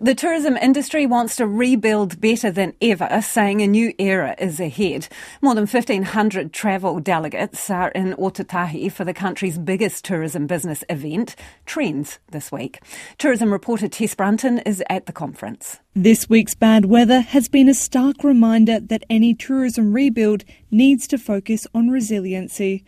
The tourism industry wants to rebuild better than ever, saying a new era is ahead. More than 1,500 travel delegates are in Ōtautahi for the country's biggest tourism business event, TRENZ, this week. Tourism reporter Tess Brunton is at the conference. This week's bad weather has been a stark reminder that any tourism rebuild needs to focus on resiliency.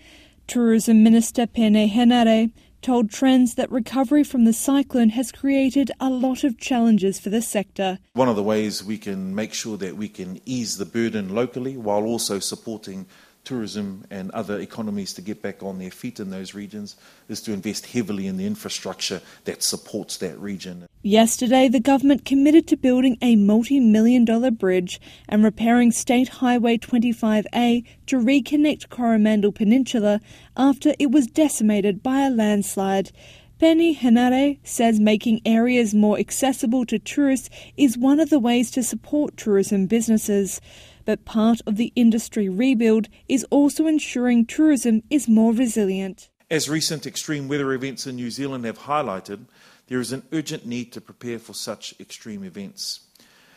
Tourism Minister Peeni Henare told TRENZ that recovery from the cyclone has created a lot of challenges for the sector. One of the ways we can make sure that we can ease the burden locally while also supporting tourism and other economies to get back on their feet in those regions is to invest heavily in the infrastructure that supports that region. Yesterday, the government committed to building a multi million dollar bridge and repairing State Highway 25A to reconnect Coromandel Peninsula after it was decimated by a landslide. Peeni Henare says making areas more accessible to tourists is one of the ways to support tourism businesses. But part of the industry rebuild is also ensuring tourism is more resilient. As recent extreme weather events in New Zealand have highlighted, there is an urgent need to prepare for such extreme events.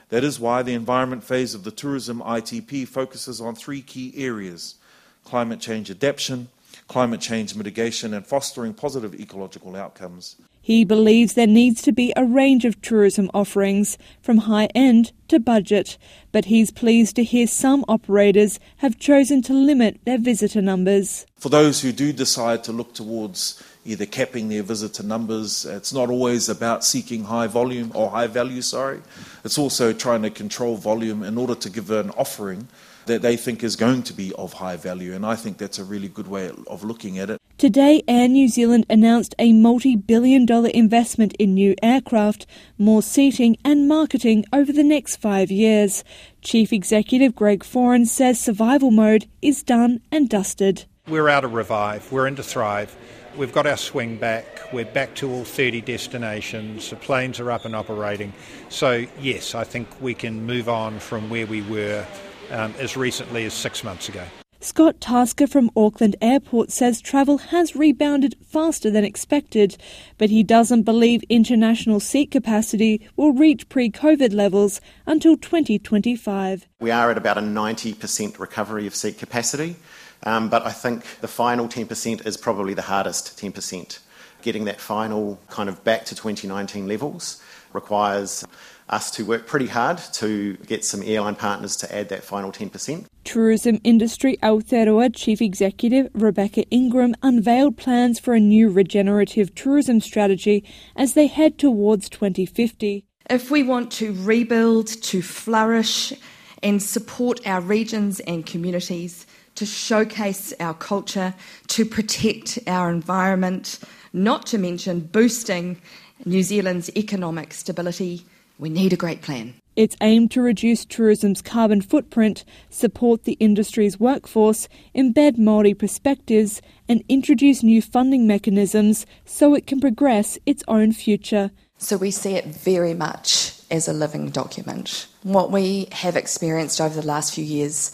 That is why the environment phase of the tourism ITP focuses on three key areas climate change adaptation, climate change mitigation, and fostering positive ecological outcomes. He believes there needs to be a range of tourism offerings, from high end to budget, but he's pleased to hear some operators have chosen to limit their visitor numbers. For those who do decide to look towards either capping their visitor numbers, it's not always about seeking high volume or high value, sorry. It's also trying to control volume in order to give an offering that they think is going to be of high value. And I think that's a really good way of looking at it. Today, Air New Zealand announced a multi billion dollar investment in new aircraft, more seating, and marketing over the next five years. Chief Executive Greg Foran says survival mode is done and dusted. We're out of revive, we're into thrive. We've got our swing back. We're back to all 30 destinations. The planes are up and operating. So, yes, I think we can move on from where we were um, as recently as six months ago. Scott Tasker from Auckland Airport says travel has rebounded faster than expected, but he doesn't believe international seat capacity will reach pre COVID levels until 2025. We are at about a 90% recovery of seat capacity, um, but I think the final 10% is probably the hardest 10%. Getting that final kind of back to 2019 levels requires us to work pretty hard to get some airline partners to add that final 10%. Tourism Industry Aotearoa Chief Executive Rebecca Ingram unveiled plans for a new regenerative tourism strategy as they head towards 2050. If we want to rebuild, to flourish, and support our regions and communities, to showcase our culture, to protect our environment, not to mention boosting New Zealand's economic stability, we need a great plan. It's aimed to reduce tourism's carbon footprint, support the industry's workforce, embed Māori perspectives, and introduce new funding mechanisms so it can progress its own future. So we see it very much as a living document. What we have experienced over the last few years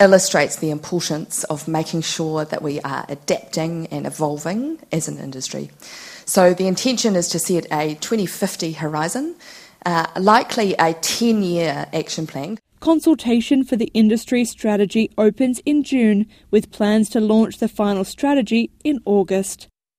illustrates the importance of making sure that we are adapting and evolving as an industry. So the intention is to set a 2050 horizon uh, likely a 10 year action plan. Consultation for the industry strategy opens in June, with plans to launch the final strategy in August.